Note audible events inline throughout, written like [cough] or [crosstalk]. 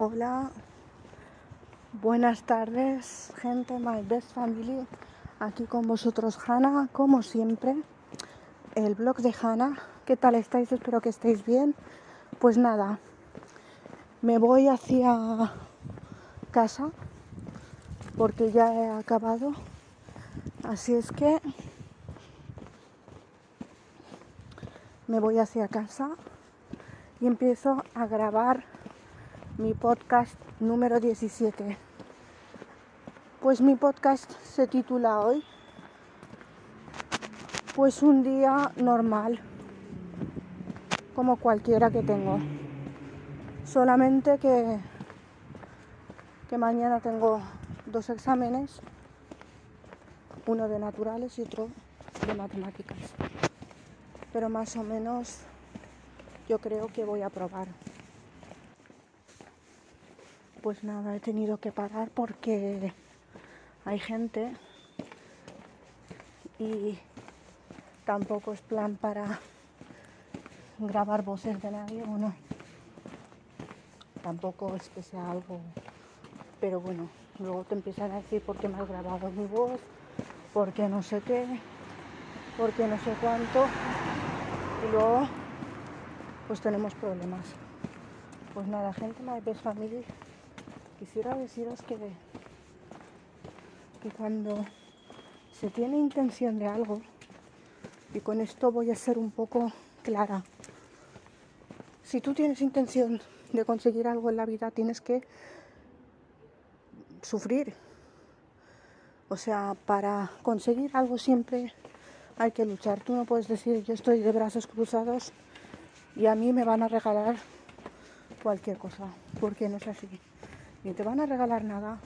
Hola, buenas tardes, gente, my best family. Aquí con vosotros, Hanna, como siempre. El blog de Hanna. ¿Qué tal estáis? Espero que estéis bien. Pues nada, me voy hacia casa porque ya he acabado. Así es que me voy hacia casa y empiezo a grabar mi podcast número 17. Pues mi podcast se titula hoy Pues un día normal, como cualquiera que tengo. Solamente que, que mañana tengo dos exámenes, uno de naturales y otro de matemáticas. Pero más o menos yo creo que voy a probar pues nada, he tenido que parar porque hay gente y tampoco es plan para grabar voces de nadie o no. Tampoco es que sea algo, pero bueno, luego te empiezan a decir por qué me has grabado mi voz, por qué no sé qué, por qué no sé cuánto, y luego pues tenemos problemas. Pues nada, gente, my best family quisiera deciros que, que cuando se tiene intención de algo, y con esto voy a ser un poco clara, si tú tienes intención de conseguir algo en la vida, tienes que sufrir. O sea, para conseguir algo siempre hay que luchar. Tú no puedes decir yo estoy de brazos cruzados y a mí me van a regalar cualquier cosa, porque no es así ni te van a regalar nada,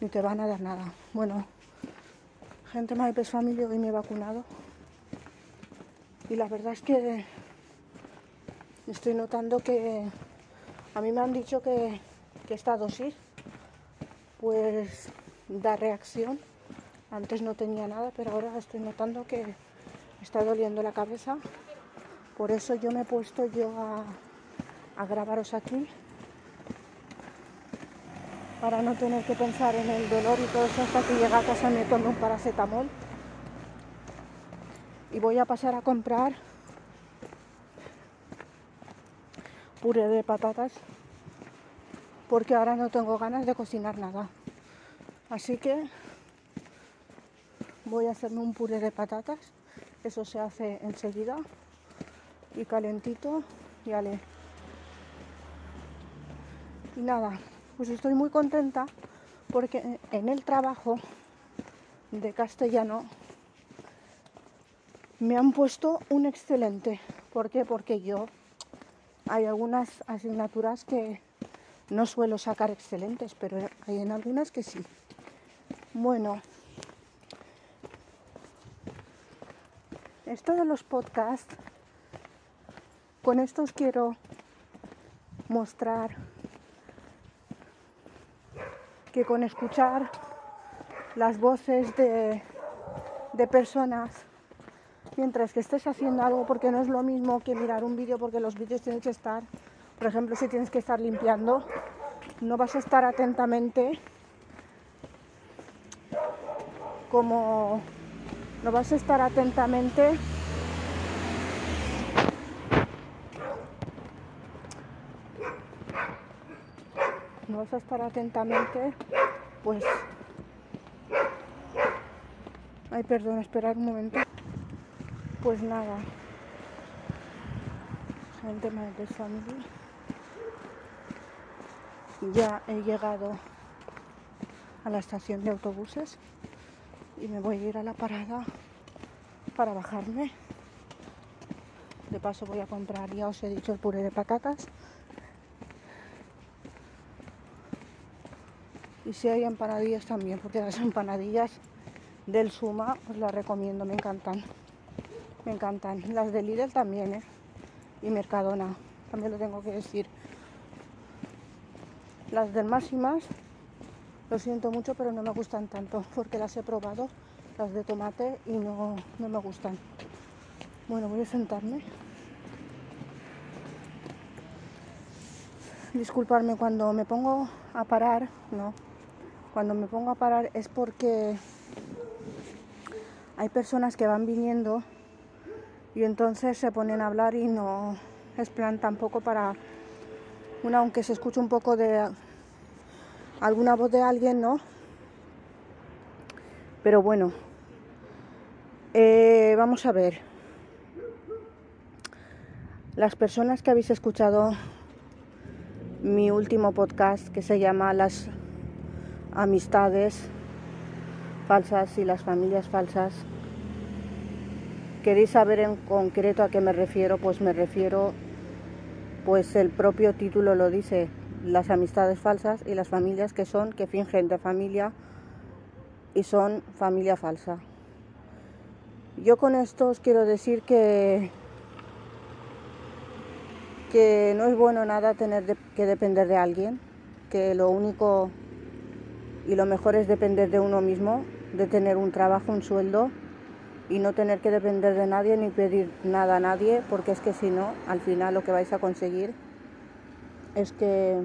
ni te van a dar nada. Bueno, gente My Best Family hoy me he vacunado y la verdad es que estoy notando que a mí me han dicho que, esta dosis pues da reacción. Antes no tenía nada, pero ahora estoy notando que está doliendo la cabeza. Por eso yo me he puesto yo a, a grabaros aquí para no tener que pensar en el dolor y todo eso hasta que llega a casa me tomo un paracetamol. Y voy a pasar a comprar puré de patatas porque ahora no tengo ganas de cocinar nada. Así que voy a hacerme un puré de patatas. Eso se hace enseguida y calentito y ale. Y nada, pues estoy muy contenta porque en el trabajo de castellano me han puesto un excelente. ¿Por qué? Porque yo hay algunas asignaturas que no suelo sacar excelentes, pero hay en algunas que sí. Bueno, esto de los podcasts, con esto os quiero mostrar que con escuchar las voces de, personas mientras que estés haciendo algo, porque no es lo mismo que mirar un vídeo, porque los vídeos tienen que estar, por ejemplo, si tienes que estar limpiando, no vas a estar atentamente como no vas a estar atentamente vas a estar atentamente, pues... Ay, perdón, esperar un momento. Pues nada. Gente de. Ya he llegado a la estación de autobuses y me voy a ir a la parada para bajarme. De paso voy a comprar, ya os he dicho, el puré de patatas Y si hay empanadillas también, porque las [laughs] empanadillas del Suma os las recomiendo, me encantan. Me encantan. Las de Lidl también, ¿eh? Y Mercadona, también lo tengo que decir. Las del Máximas, lo siento mucho, pero no me gustan tanto, porque las he probado, las de tomate, y no, no me gustan. Bueno, voy a sentarme. disculparme cuando me pongo a parar, no. Cuando me pongo a parar es porque hay personas que van viniendo y entonces se ponen a hablar y no es plan tampoco para una aunque se escuche un poco de alguna voz de alguien, ¿no? Pero bueno, eh, vamos a ver. Las personas que habéis escuchado mi último podcast que se llama Las amistades falsas y las familias falsas, ¿queréis saber en concreto a qué me refiero? Pues me refiero, pues el propio título lo dice, las amistades falsas y las familias que son, que fingen de familia y son familia falsa. Yo con esto os quiero decir que, que no es bueno nada tener que depender de alguien, que lo único y lo mejor es depender de uno mismo, de tener un trabajo, un sueldo y no tener que depender de nadie ni pedir nada a nadie, porque es que si no, al final lo que vais a conseguir es que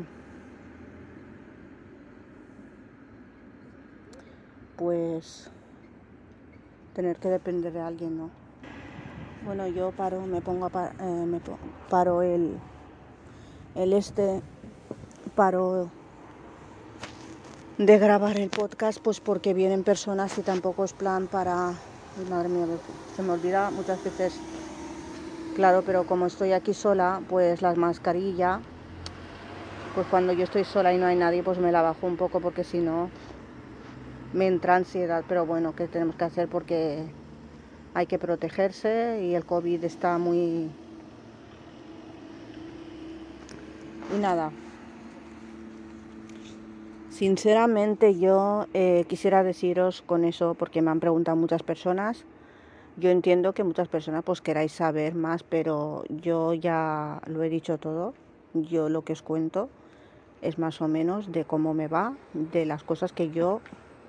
pues tener que depender de alguien, ¿no? Bueno, yo paro, me pongo a eh, me paro el, el este, paro de grabar el podcast, pues porque vienen personas y tampoco es plan para, madre mía, se me olvida muchas veces, claro, pero como estoy aquí sola, pues la mascarilla pues cuando yo estoy sola y no hay nadie, pues me la bajo un poco porque si no me entra ansiedad. Pero bueno, ¿qué tenemos que hacer? Porque hay que protegerse y el COVID está muy... Y nada. Sinceramente yo eh, quisiera deciros con eso, porque me han preguntado muchas personas, yo entiendo que muchas personas pues queráis saber más, pero yo ya lo he dicho todo, yo lo que os cuento es más o menos de cómo me va, de las cosas que yo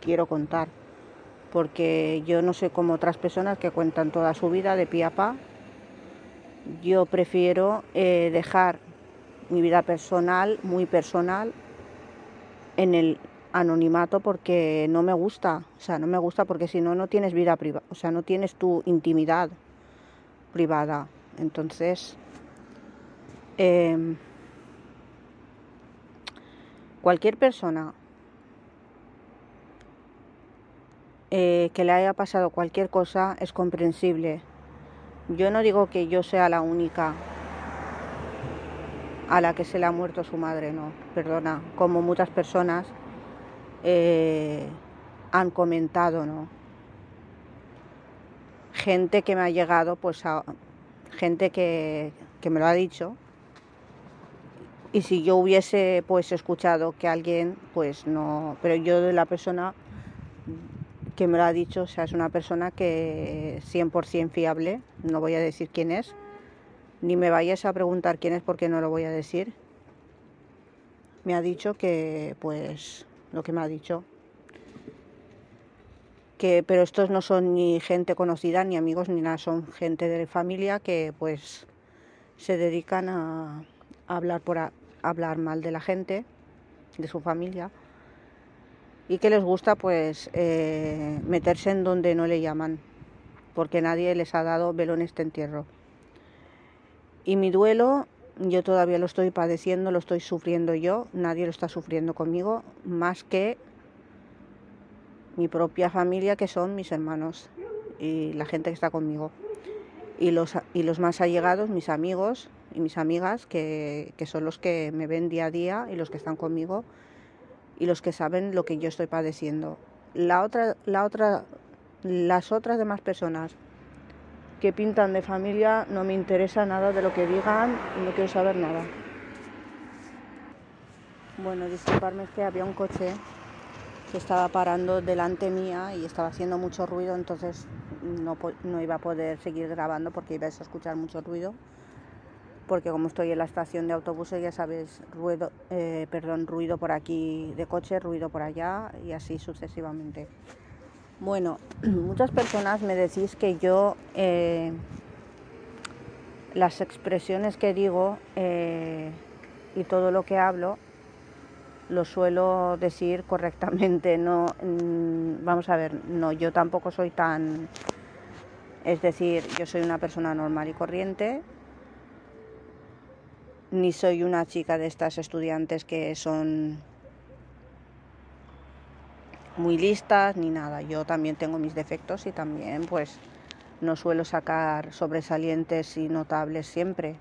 quiero contar. Porque yo no sé como otras personas que cuentan toda su vida de pie a pa. Yo prefiero eh, dejar mi vida personal, muy personal, en el anonimato porque no me gusta. O sea, no me gusta porque si no, no tienes vida privada. O sea, no tienes tu intimidad privada. Entonces, em, cualquier persona eh, que le haya pasado cualquier cosa es comprensible. Yo no digo que yo sea la única a la que se le ha muerto su madre, no, perdona, como muchas personas eh, han comentado, ¿no? Gente que me ha llegado, pues gente que, que me lo ha dicho, y si yo hubiese pues escuchado que alguien pues no pero yo de la persona que me lo ha dicho o sea es una persona que 100% fiable no voy a decir quién es ni me vayas a preguntar quién es porque no lo voy a decir. Me ha dicho que pues lo que me ha dicho. Que pero estos no son ni gente conocida ni amigos ni nada. Son gente de familia que pues se dedican a hablar por hablar mal de la gente, de su familia, y que les gusta pues eh, meterse en donde no le llaman, porque nadie les ha dado velo en este entierro. Y mi duelo, yo todavía lo estoy padeciendo, lo estoy sufriendo yo, nadie lo está sufriendo conmigo, más que mi propia familia, que son mis hermanos y la gente que está conmigo. Y los, y los más allegados, mis amigos, y mis amigas, que, son los que me ven día a día y los que están conmigo y los que saben lo que yo estoy padeciendo. La otra, la otra, las otras demás personas que pintan de familia no me interesa nada de lo que digan y no quiero saber nada. Bueno, disculparme es que había un coche que estaba parando delante mía y estaba haciendo mucho ruido, entonces no, no iba a poder seguir grabando porque iba a escuchar mucho ruido porque como estoy en la estación de autobuses, ya sabes, ruido, eh, perdón, ruido por aquí de coche, ruido por allá y así sucesivamente. Bueno, [clears throat] muchas personas me decís que yo eh, las expresiones que digo eh, y todo lo que hablo lo suelo decir correctamente. No, mm, vamos a ver, no, yo tampoco soy tan, es decir, yo soy una persona normal y corriente, ni soy una chica de estas estudiantes que son muy listas ni nada. Yo también tengo mis defectos y también pues no suelo sacar sobresalientes y notables siempre.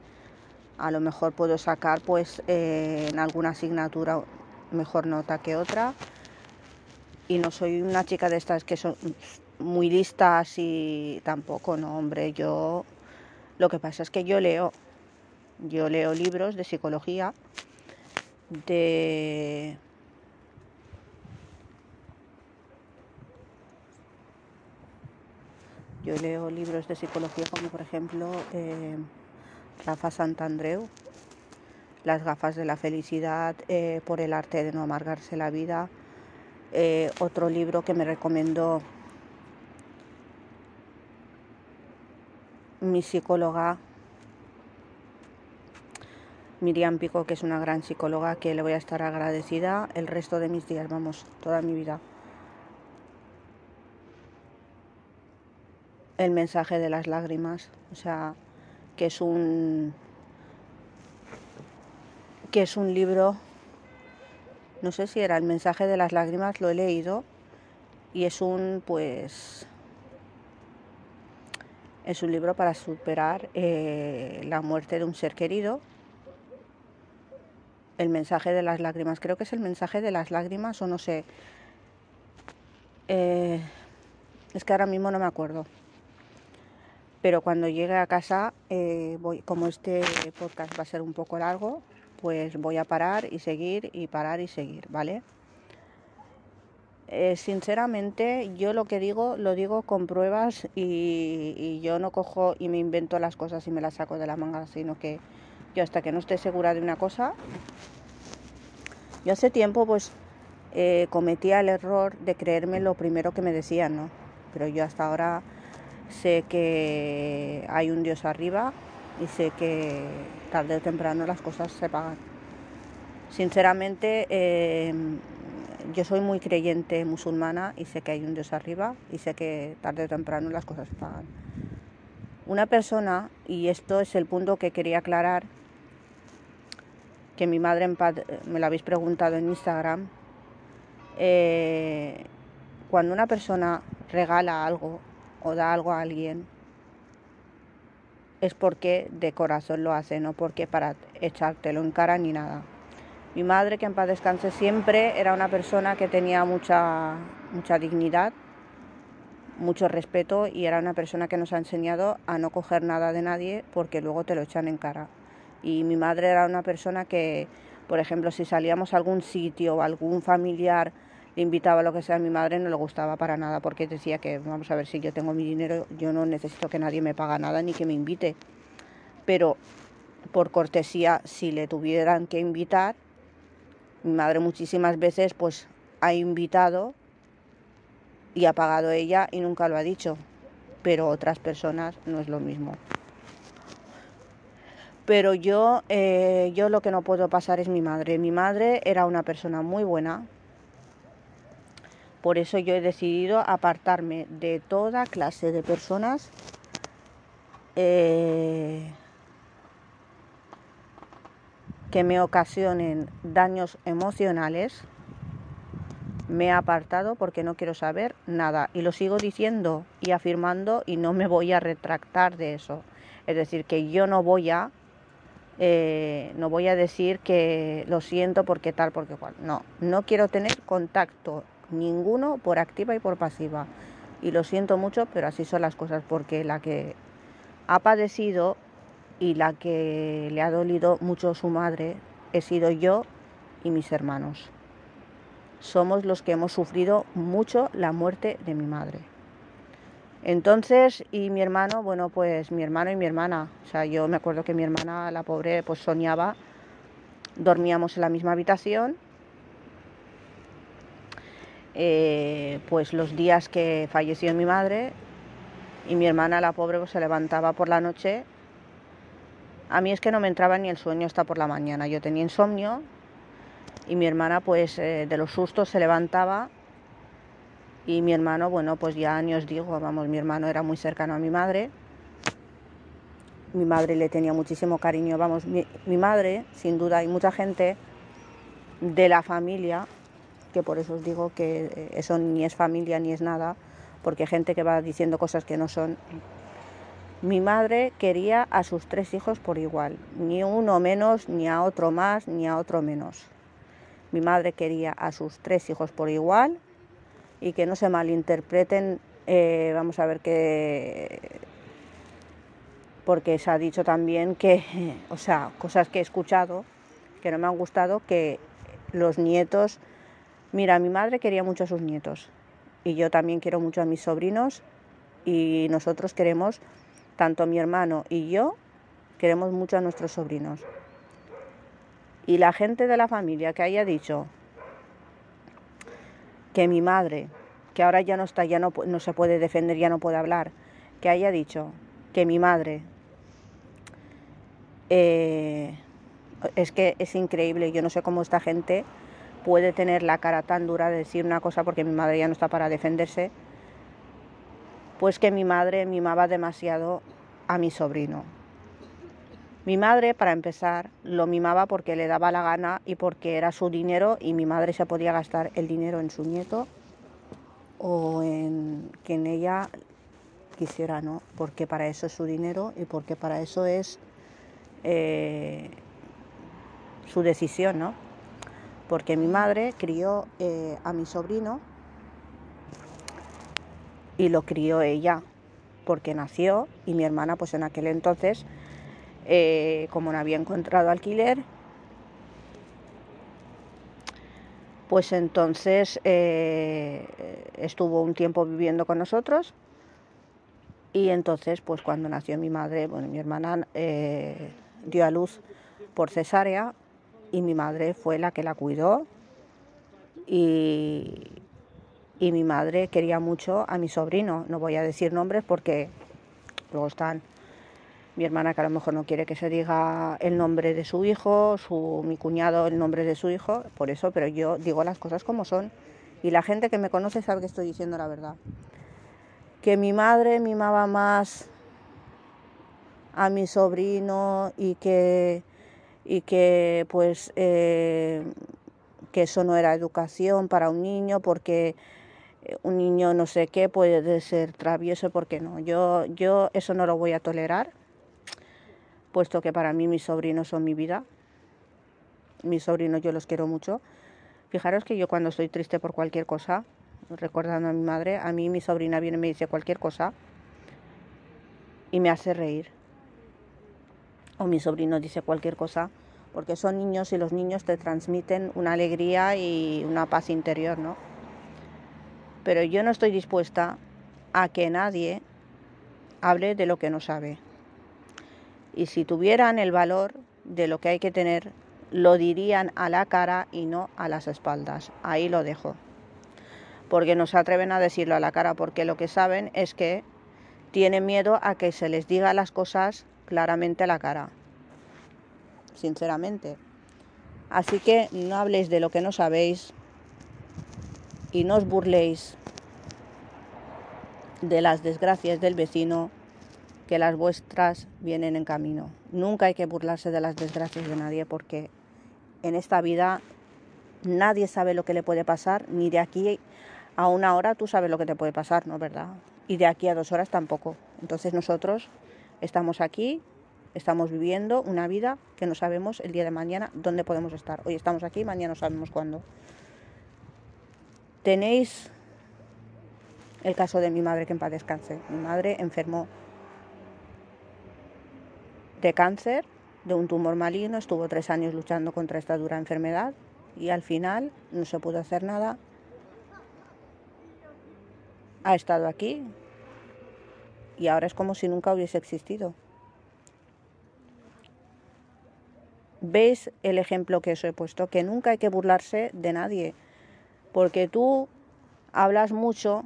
A lo mejor puedo sacar pues eh, en alguna asignatura mejor nota que otra. Y no soy una chica de estas que son muy listas y tampoco, no, hombre, yo lo que pasa es que yo leo, yo leo libros de psicología, de Yo leo libros de psicología como por ejemplo eh, Rafa Santandreu, Las gafas de la felicidad eh, por el arte de no amargarse la vida. Eh, otro libro que me recomendó mi psicóloga Miriam Pico, que es una gran psicóloga que le voy a estar agradecida el resto de mis días, vamos, toda mi vida. El mensaje de las lágrimas, o sea, que es un que es un libro no sé si era el mensaje de las lágrimas, lo he leído y es un pues es un libro para superar eh, la muerte de un ser querido. El mensaje de las lágrimas, creo que es el mensaje de las lágrimas o no sé. Eh, es que ahora mismo no me acuerdo pero cuando llegue a casa, eh, voy, como este podcast va a ser un poco largo, pues voy a parar y seguir y parar y seguir, ¿vale? Eh, sinceramente, yo lo que digo, lo digo con pruebas y, yo no cojo y me invento las cosas y me las saco de la manga, sino que yo hasta que no esté segura de una cosa, yo hace tiempo pues eh, cometía el error de creerme lo primero que me decían, ¿no? Pero yo hasta ahora sé que hay un Dios arriba y sé que tarde o temprano las cosas se pagan. Sinceramente, eh, yo soy muy creyente musulmana y sé que hay un Dios arriba y sé que tarde o temprano las cosas se pagan. Una persona, y esto es el punto que quería aclarar, que mi madre me lo habéis preguntado en Instagram, eh, cuando una persona regala algo o da algo a alguien, es porque de corazón lo hace, no porque para echártelo en cara ni nada. Mi madre, que en paz descanse, siempre era una persona que tenía mucha, mucha dignidad, mucho respeto y era una persona que nos ha enseñado a no coger nada de nadie porque luego te lo echan en cara. Y mi madre era una persona que, por ejemplo, si salíamos a algún sitio o algún familiar invitaba a lo que sea a mi madre, no le gustaba para nada porque decía que, vamos a ver, si yo tengo mi dinero, yo no necesito que nadie me paga nada ni que me invite. Pero por cortesía, si le tuvieran que invitar, mi madre muchísimas veces pues ha invitado y ha pagado ella y nunca lo ha dicho. Pero otras personas no es lo mismo. Pero yo, eh, yo lo que no puedo pasar es mi madre. Mi madre era una persona muy buena, por eso yo he decidido apartarme de toda clase de personas eh, que me ocasionen daños emocionales. Me he apartado porque no quiero saber nada y lo sigo diciendo y afirmando y no me voy a retractar de eso. Es decir, que yo no voy a eh, no voy a decir que lo siento porque tal, porque cual. No, no quiero tener contacto ninguno por activa y por pasiva. Y lo siento mucho, pero así son las cosas, porque la que ha padecido y la que le ha dolido mucho su madre he sido yo y mis hermanos. Somos los que hemos sufrido mucho la muerte de mi madre. Entonces, y mi hermano, bueno, pues mi hermano y mi hermana. O sea, yo me acuerdo que mi hermana, la pobre, pues soñaba, dormíamos en la misma habitación eh, pues los días que falleció mi madre y mi hermana, la pobre, pues se levantaba por la noche A mí es que no me entraba ni el sueño hasta por la mañana. Yo tenía insomnio y mi hermana pues eh, de los sustos se levantaba y mi hermano, bueno, pues ya ni os digo, vamos, mi hermano era muy cercano a mi madre. Mi madre le tenía muchísimo cariño, vamos, mi, mi madre, sin duda, hay mucha gente de la familia, que por eso os digo que eh, eso ni es familia ni es nada, porque gente que va diciendo cosas que no son. Mi madre quería a sus tres hijos por igual, ni uno menos, ni a otro más, ni a otro menos. Mi madre quería a sus tres hijos por igual y que no se malinterpreten, eh, vamos a ver que porque se ha dicho también que, [laughs] o sea, cosas que he escuchado que no me han gustado, que los nietos, mira, mi madre quería mucho a sus nietos y yo también quiero mucho a mis sobrinos y nosotros queremos, tanto mi hermano y yo, queremos mucho a nuestros sobrinos. Y la gente de la familia que haya dicho que mi madre, que ahora ya no está, ya no, se puede defender, ya no puede hablar, que haya dicho que mi madre eh, es que es increíble, yo no sé cómo esta gente puede tener la cara tan dura de decir una cosa porque mi madre ya no está para defenderse, pues que mi madre mimaba demasiado a mi sobrino. Mi madre, para empezar, lo mimaba porque le daba la gana y porque era su dinero y mi madre se podía gastar el dinero en su nieto o en quien ella quisiera, ¿no? Porque para eso es su dinero y porque para eso es eh, su decisión, ¿no? Porque mi madre crió eh, a mi sobrino y lo crió ella, porque nació y mi hermana pues en aquel entonces, eh, como no había encontrado alquiler, pues entonces eh, estuvo un tiempo viviendo con nosotros y entonces pues cuando nació mi madre, bueno, mi hermana dio a luz por cesárea y mi madre fue la que la cuidó y, y mi madre quería mucho a mi sobrino. No voy a decir nombres porque luego están mi hermana que a lo mejor no quiere que se diga el nombre de su hijo, su, mi cuñado el nombre de su hijo, por eso, pero yo digo las cosas como son y la gente que me conoce sabe que estoy diciendo la verdad. Que mi madre mimaba más a mi sobrino y que y que pues eh, que eso no era educación para un niño porque eh, un niño no sé qué puede ser travieso porque no. Yo yo eso no lo voy a tolerar puesto que para mí mis sobrinos son mi vida. Mis sobrinos yo los quiero mucho. Fijaros que yo cuando estoy triste por cualquier cosa recordando a mi madre a mí mi sobrina viene y me dice cualquier cosa y me hace reír o mi sobrino dice cualquier cosa, porque son niños y los niños te transmiten una alegría y una paz interior, ¿no? Pero yo no estoy dispuesta a que nadie hable de lo que no sabe. Y si tuvieran el valor de lo que hay que tener, lo dirían a la cara y no a las espaldas. Ahí lo dejo. Porque no se atreven a decirlo a la cara, porque lo que saben es que tienen miedo a que se les diga las cosas claramente la cara, sinceramente. Así que no habléis de lo que no sabéis y no os burléis de las desgracias del vecino, que las vuestras vienen en camino. Nunca hay que burlarse de las desgracias de nadie porque en esta vida nadie sabe lo que le puede pasar, ni de aquí a una hora tú sabes lo que te puede pasar, ¿no? ¿Verdad? Y de aquí a dos horas tampoco. Entonces nosotros Estamos aquí, estamos viviendo una vida que no sabemos el día de mañana dónde podemos estar. Hoy estamos aquí, mañana no sabemos cuándo. Tenéis el caso de mi madre que en paz descanse. Mi madre enfermó de cáncer, de un tumor maligno, estuvo tres años luchando contra esta dura enfermedad y al final no se pudo hacer nada. Ha estado aquí, y ahora es como si nunca hubiese existido. ¿Veis el ejemplo que os he puesto? Que nunca hay que burlarse de nadie, porque tú hablas mucho,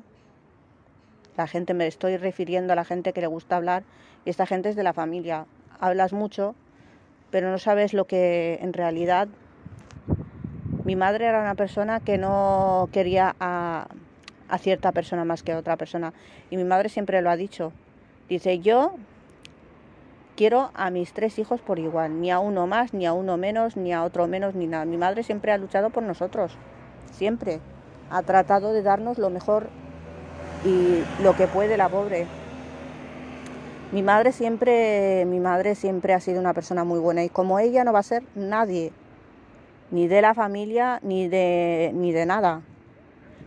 la gente me estoy refiriendo a la gente que le gusta hablar, y esta gente es de la familia, hablas mucho pero no sabes lo que en realidad mi madre era una persona que no quería a cierta persona más que a otra persona. Y mi madre siempre lo ha dicho. Dice, yo quiero a mis tres hijos por igual, ni a uno más, ni a uno menos, ni a otro menos, ni nada. Mi madre siempre ha luchado por nosotros, siempre. Ha tratado de darnos lo mejor y lo que puede la pobre. Mi madre siempre, mi madre siempre ha sido una persona muy buena y como ella no va a ser nadie, ni de la familia, ni de, ni de nada.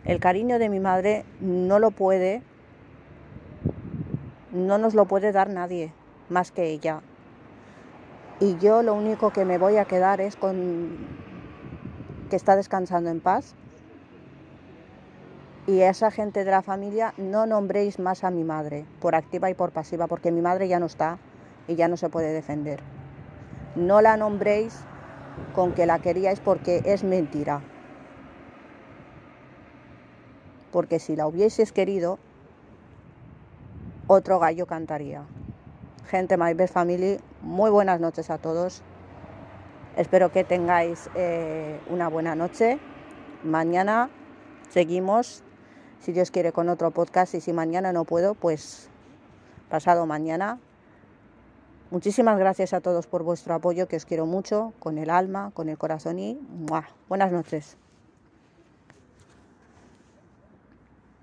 El cariño de mi madre no lo puede, no nos lo puede dar nadie más que ella. Y yo lo único que me voy a quedar es con que está descansando en paz. Y a esa gente de la familia no nombréis más a mi madre, por activa y por pasiva, porque mi madre ya no está y ya no se puede defender. No la nombréis con que la queríais porque es mentira. Porque si la hubieses querido, otro gallo cantaría. Gente My Best Family, muy buenas noches a todos. Espero que tengáis eh, una buena noche. Mañana seguimos, si Dios quiere, con otro podcast y si mañana no puedo, pues pasado mañana. Muchísimas gracias a todos por vuestro apoyo, que os quiero mucho, con el alma, con el corazón y buenas noches.